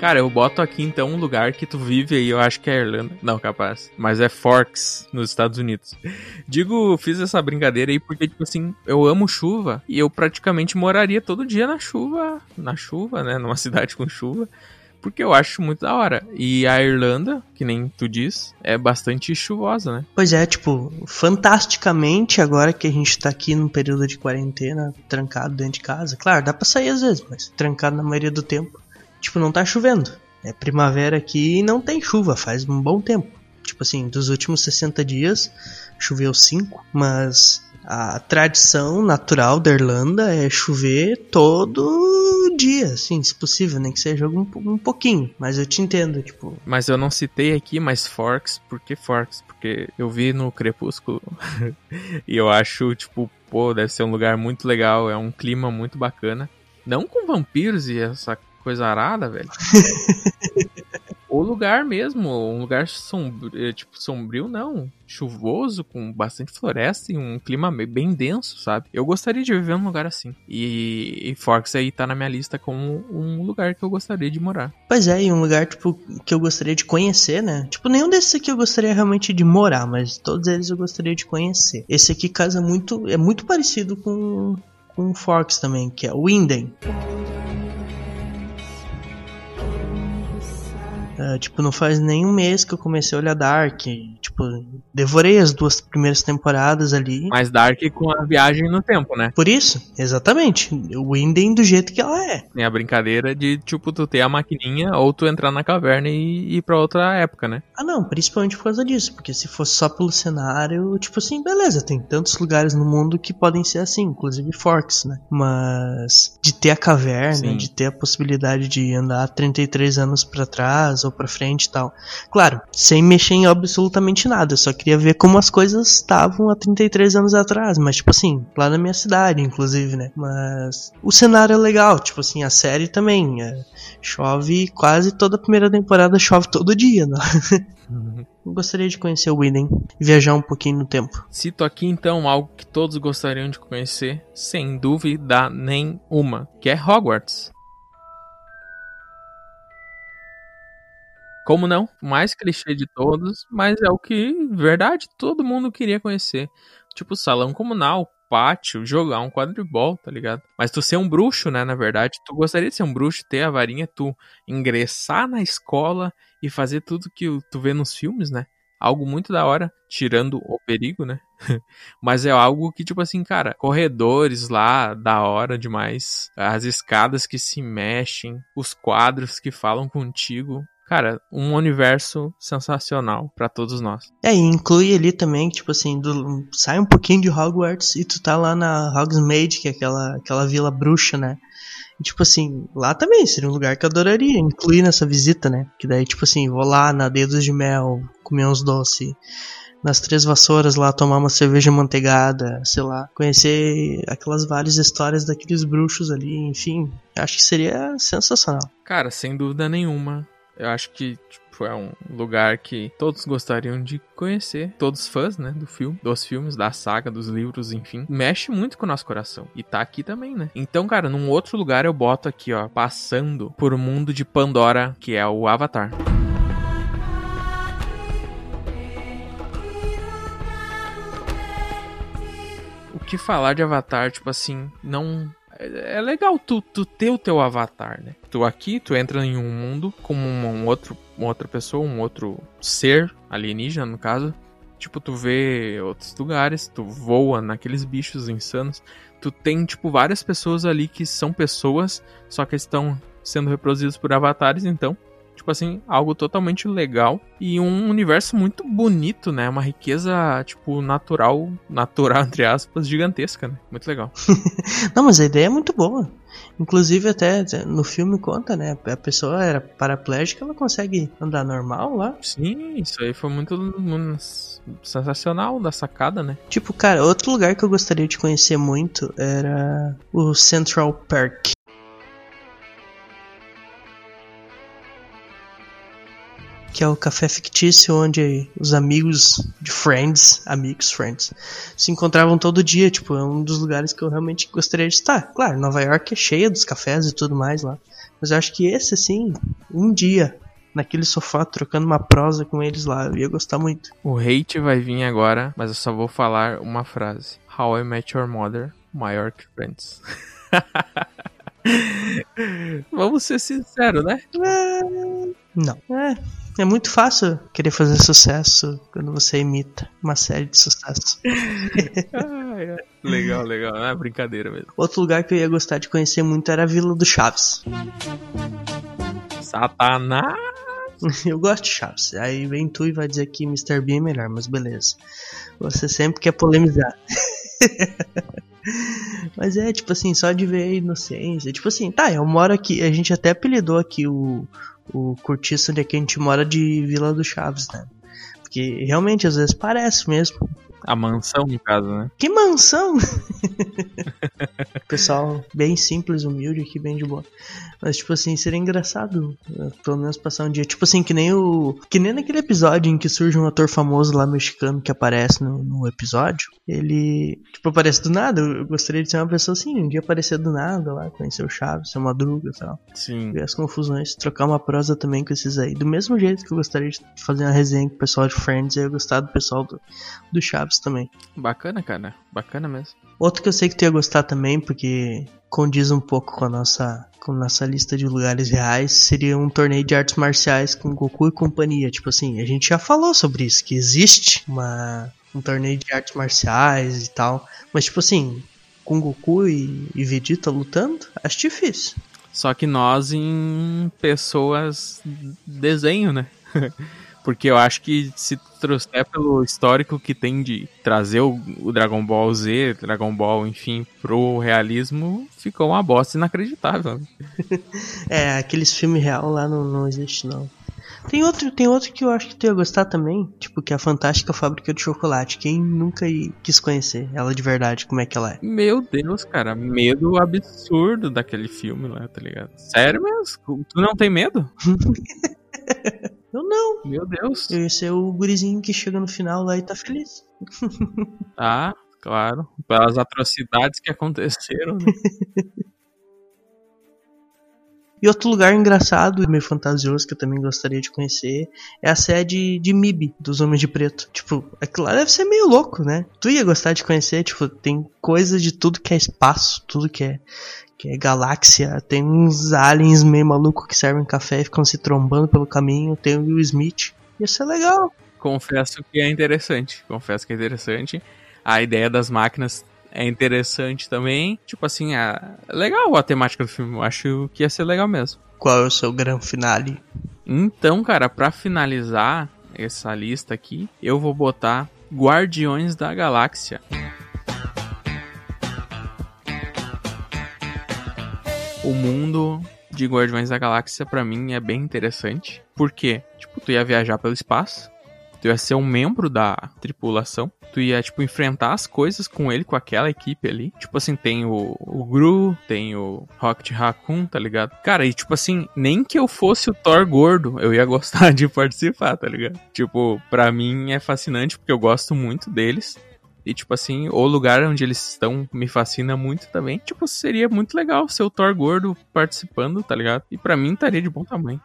Speaker 1: Cara, eu boto aqui então um lugar que tu vive aí, eu acho que é Irlanda. Não, capaz. Mas é Forks, nos Estados Unidos. *laughs* Digo, fiz essa brincadeira aí porque, tipo assim, eu amo chuva e eu praticamente moraria todo dia na chuva. Na chuva, né? Numa *laughs* cidade com chuva. porque eu acho muito da hora. E a Irlanda, que nem tu diz, é bastante chuvosa, né?
Speaker 2: Pois é, tipo, fantasticamente, agora que a gente tá aqui num período de quarentena, trancado dentro de casa, claro, dá pra sair às vezes, mas trancado na maioria do tempo, tipo, não tá chovendo. É primavera aqui e não tem chuva, faz um bom tempo. Tipo assim, dos últimos 60 dias, choveu 5, mas a tradição natural da Irlanda é chover todo dia, assim, se possível, nem que seja um, um pouquinho. Mas eu te entendo, tipo.
Speaker 1: Mas eu não citei aqui mais Forks, por que Forks? Porque eu vi no Crepúsculo *laughs* e eu acho, tipo, pô, deve ser um lugar muito legal, é um clima muito bacana. Não com vampiros e essa coisa arada, velho. *laughs* o lugar mesmo, um lugar sombrio, é, tipo, sombrio não, chuvoso, com bastante floresta e um clima bem denso, sabe? Eu gostaria de viver num lugar assim. E, e Forks aí tá na minha lista como um lugar que eu gostaria de morar.
Speaker 2: Pois é, e um lugar, tipo, que eu gostaria de conhecer, né? Tipo, nenhum desses aqui eu gostaria realmente de morar, mas todos eles eu gostaria de conhecer. Esse aqui casa muito, é muito parecido com, com Forks também, que é o Winden. Uh, tipo, não faz nem um mês que eu comecei a olhar Dark. Tipo, devorei as duas primeiras temporadas ali.
Speaker 1: Mas Dark com a viagem no tempo, né?
Speaker 2: Por isso, exatamente. O Winden do jeito que ela é.
Speaker 1: Tem a brincadeira de, tipo, tu ter a maquininha ou tu entrar na caverna e ir pra outra época, né?
Speaker 2: Ah, não, principalmente por causa disso. Porque se fosse só pelo cenário, tipo assim, beleza, tem tantos lugares no mundo que podem ser assim, inclusive Forks, né? Mas de ter a caverna, Sim. de ter a possibilidade de andar 33 anos para trás ou para frente e tal. Claro, sem mexer em absolutamente nada, eu só queria ver como as coisas estavam há 33 anos atrás, mas tipo assim, lá na minha cidade, inclusive, né? Mas o cenário é legal, tipo assim, a série também. É, chove quase toda a primeira temporada, chove todo dia, né? Uhum. Gostaria de conhecer o Widen e viajar um pouquinho no tempo.
Speaker 1: Cito aqui então algo que todos gostariam de conhecer, sem dúvida nenhuma, que é Hogwarts. Como não? Mais clichê de todos, mas é o que, verdade, todo mundo queria conhecer. Tipo, salão comunal, pátio, jogar um quadribol, tá ligado? Mas tu ser um bruxo, né, na verdade, tu gostaria de ser um bruxo, ter a varinha, tu ingressar na escola e fazer tudo que tu vê nos filmes, né? Algo muito da hora, tirando o perigo, né? *laughs* Mas é algo que, tipo assim, cara, corredores lá, da hora demais. As escadas que se mexem, os quadros que falam contigo cara, um universo sensacional para todos nós.
Speaker 2: É, e inclui ali também, tipo assim, do, sai um pouquinho de Hogwarts e tu tá lá na Hogsmeade, que é aquela, aquela vila bruxa, né? E, tipo assim, lá também seria um lugar que eu adoraria incluir nessa visita, né? Que daí, tipo assim, vou lá na Dedos de Mel, comer uns doces nas Três Vassouras lá tomar uma cerveja manteigada, sei lá, conhecer aquelas várias histórias daqueles bruxos ali, enfim, acho que seria sensacional.
Speaker 1: Cara, sem dúvida nenhuma. Eu acho que tipo, é um lugar que todos gostariam de conhecer, todos fãs, né, do filme, dos filmes, da saga, dos livros, enfim. Mexe muito com o nosso coração. E tá aqui também, né? Então, cara, num outro lugar eu boto aqui, ó, passando por o mundo de Pandora, que é o Avatar. O que falar de Avatar, tipo assim, não é, é legal tu, tu ter o teu avatar, né? Tu aqui, tu entra em um mundo como um outro, uma outra pessoa, um outro ser alienígena, no caso. Tipo, tu vê outros lugares, tu voa naqueles bichos insanos. Tu tem, tipo, várias pessoas ali que são pessoas, só que estão sendo reproduzidos por avatares, então Tipo assim, algo totalmente legal e um universo muito bonito, né? Uma riqueza, tipo, natural, natural, *laughs* entre aspas, gigantesca, né? Muito legal. *laughs*
Speaker 2: Não, mas a ideia é muito boa. Inclusive, até no filme conta, né? A pessoa era paraplégica, ela consegue andar normal lá.
Speaker 1: Sim, isso aí foi muito, muito sensacional da sacada, né?
Speaker 2: Tipo, cara, outro lugar que eu gostaria de conhecer muito era o Central Park. Que é o café fictício onde os amigos de Friends, amigos Friends, se encontravam todo dia. Tipo, é um dos lugares que eu realmente gostaria de estar. Claro, Nova York é cheia dos cafés e tudo mais lá. Mas eu acho que esse, assim, um dia, naquele sofá, trocando uma prosa com eles lá, eu ia gostar muito.
Speaker 1: O hate vai vir agora, mas eu só vou falar uma frase: How I Met Your Mother, maior que Friends. *laughs* Vamos ser sinceros, né?
Speaker 2: É, Não. É, é muito fácil querer fazer sucesso quando você imita uma série de sucesso. *laughs*
Speaker 1: Legal, legal. É brincadeira mesmo.
Speaker 2: Outro lugar que eu ia gostar de conhecer muito era a Vila do Chaves.
Speaker 1: Satanás! *laughs*
Speaker 2: Eu gosto de Chaves. Aí vem tu e vai dizer que Mr. Bean é melhor, mas beleza. Você sempre quer polemizar. *laughs* Mas é, tipo assim, só de ver a inocência. Tipo assim, tá, eu moro aqui. A gente até apelidou aqui o, o cortiço onde é que a gente mora de Vila do Chaves, né? Porque realmente às vezes parece mesmo.
Speaker 1: A mansão, no caso, né?
Speaker 2: Que mansão! *laughs* Pessoal bem simples, humilde aqui, bem de boa. Mas, tipo assim, seria engraçado, eh, pelo menos passar um dia. Tipo assim, que nem o. Que nem naquele episódio em que surge um ator famoso lá mexicano que aparece no, no episódio. Ele, tipo, aparece do nada. Eu gostaria de ser uma pessoa assim, um dia aparecer do nada lá, conhecer o Chaves, ser Madruga e tal.
Speaker 1: Sim.
Speaker 2: Ver as confusões, trocar uma prosa também com esses aí. Do mesmo jeito que eu gostaria de fazer uma resenha com o pessoal de Friends, eu gostar do pessoal do, do Chaves também.
Speaker 1: Bacana, cara. Bacana mesmo.
Speaker 2: Outro que eu sei que tu ia gostar também, porque condiz um pouco com a nossa, com a nossa lista de lugares reais, seria um torneio de artes marciais com Goku e companhia. Tipo assim, a gente já falou sobre isso, que existe uma, um torneio de artes marciais e tal. Mas tipo assim, com Goku e, e Vegeta lutando, acho difícil.
Speaker 1: Só que nós em pessoas desenho, né? *laughs* Porque eu acho que se trouxer pelo histórico que tem de trazer o, o, Dragon Ball Z, Dragon Ball, enfim, pro realismo, ficou uma bosta inacreditável. *laughs*
Speaker 2: é, aqueles filmes real lá não, não existe não. Tem outro, tem outro que eu acho que tu ia gostar também, tipo, que é a Fantástica Fábrica de Chocolate. Quem nunca quis conhecer ela de verdade, como é que ela é?
Speaker 1: Meu Deus, cara, medo absurdo daquele filme lá, tá ligado? Sério mesmo? Tu não tem medo? *laughs*
Speaker 2: Eu não.
Speaker 1: Meu Deus.
Speaker 2: Eu ia ser o gurizinho que chega no final lá e tá feliz. *laughs*
Speaker 1: ah, claro. Pelas atrocidades que aconteceram. Né?
Speaker 2: E outro lugar engraçado, meio fantasioso, que eu também gostaria de conhecer, é a sede de MIB, dos Homens de Preto. Tipo, aquilo lá deve ser meio louco, né? Tu ia gostar de conhecer, tipo, tem coisas de tudo que é espaço, tudo que é, que é galáxia, tem uns aliens meio malucos que servem café e ficam se trombando pelo caminho, tem o Will Smith. Ia ser legal.
Speaker 1: Confesso que é interessante, confesso que é interessante. A ideia das máquinas é interessante também. Tipo assim, é legal a temática do filme. Eu acho que ia ser legal mesmo.
Speaker 2: Qual é o seu grande finale?
Speaker 1: Então, cara, para finalizar essa lista aqui, eu vou botar Guardiões da Galáxia. O mundo de Guardiões da Galáxia para mim é bem interessante. Porque, tipo, tu ia viajar pelo espaço, tu ia ser um membro da tripulação, tu ia, tipo, enfrentar as coisas com ele, com aquela equipe ali. Tipo assim, tem o, o Gru, tem o Rocket Raccoon, tá ligado? Cara, e tipo assim, nem que eu fosse o Thor gordo, eu ia *laughs* gostar de participar, tá ligado? Tipo, pra mim é fascinante porque eu gosto muito deles. E, tipo assim, o lugar onde eles estão me fascina muito também. Tipo, seria muito legal ser o Thor gordo participando, tá ligado? E para mim estaria de bom tamanho.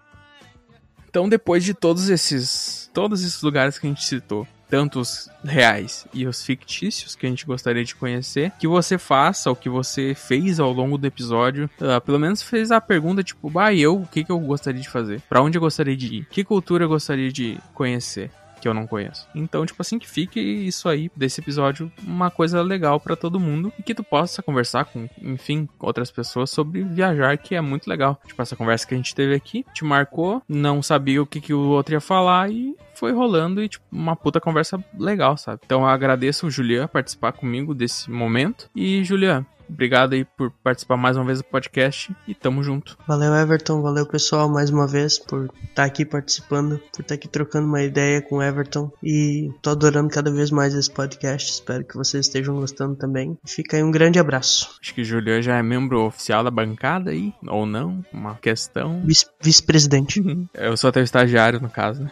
Speaker 1: Então, depois de todos esses, todos esses lugares que a gente citou, tanto os reais e os fictícios que a gente gostaria de conhecer, que você faça o que você fez ao longo do episódio, uh, pelo menos fez a pergunta tipo, bah, eu, o que, que eu gostaria de fazer? Para onde eu gostaria de ir? Que cultura eu gostaria de conhecer? Que eu não conheço. Então, tipo assim, que fique isso aí desse episódio uma coisa legal para todo mundo e que tu possa conversar com, enfim, outras pessoas sobre viajar, que é muito legal. Tipo, essa conversa que a gente teve aqui te marcou, não sabia o que, que o outro ia falar e foi rolando e, tipo, uma puta conversa legal, sabe? Então eu agradeço o Julian participar comigo desse momento. E, Julian, Obrigado aí por participar mais uma vez do podcast e tamo junto.
Speaker 2: Valeu, Everton. Valeu, pessoal, mais uma vez por estar tá aqui participando, por estar tá aqui trocando uma ideia com o Everton. E tô adorando cada vez mais esse podcast. Espero que vocês estejam gostando também. Fica aí um grande abraço.
Speaker 1: Acho que o Julião já é membro oficial da bancada aí, ou não? Uma questão.
Speaker 2: Vice-presidente. *laughs*
Speaker 1: Eu sou até o estagiário, no caso, né?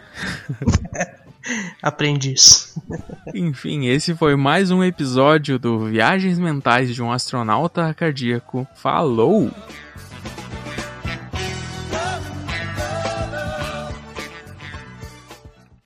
Speaker 1: *laughs*
Speaker 2: Aprendiz.
Speaker 1: Enfim, esse foi mais um episódio do Viagens Mentais de um Astronauta Cardíaco. Falou!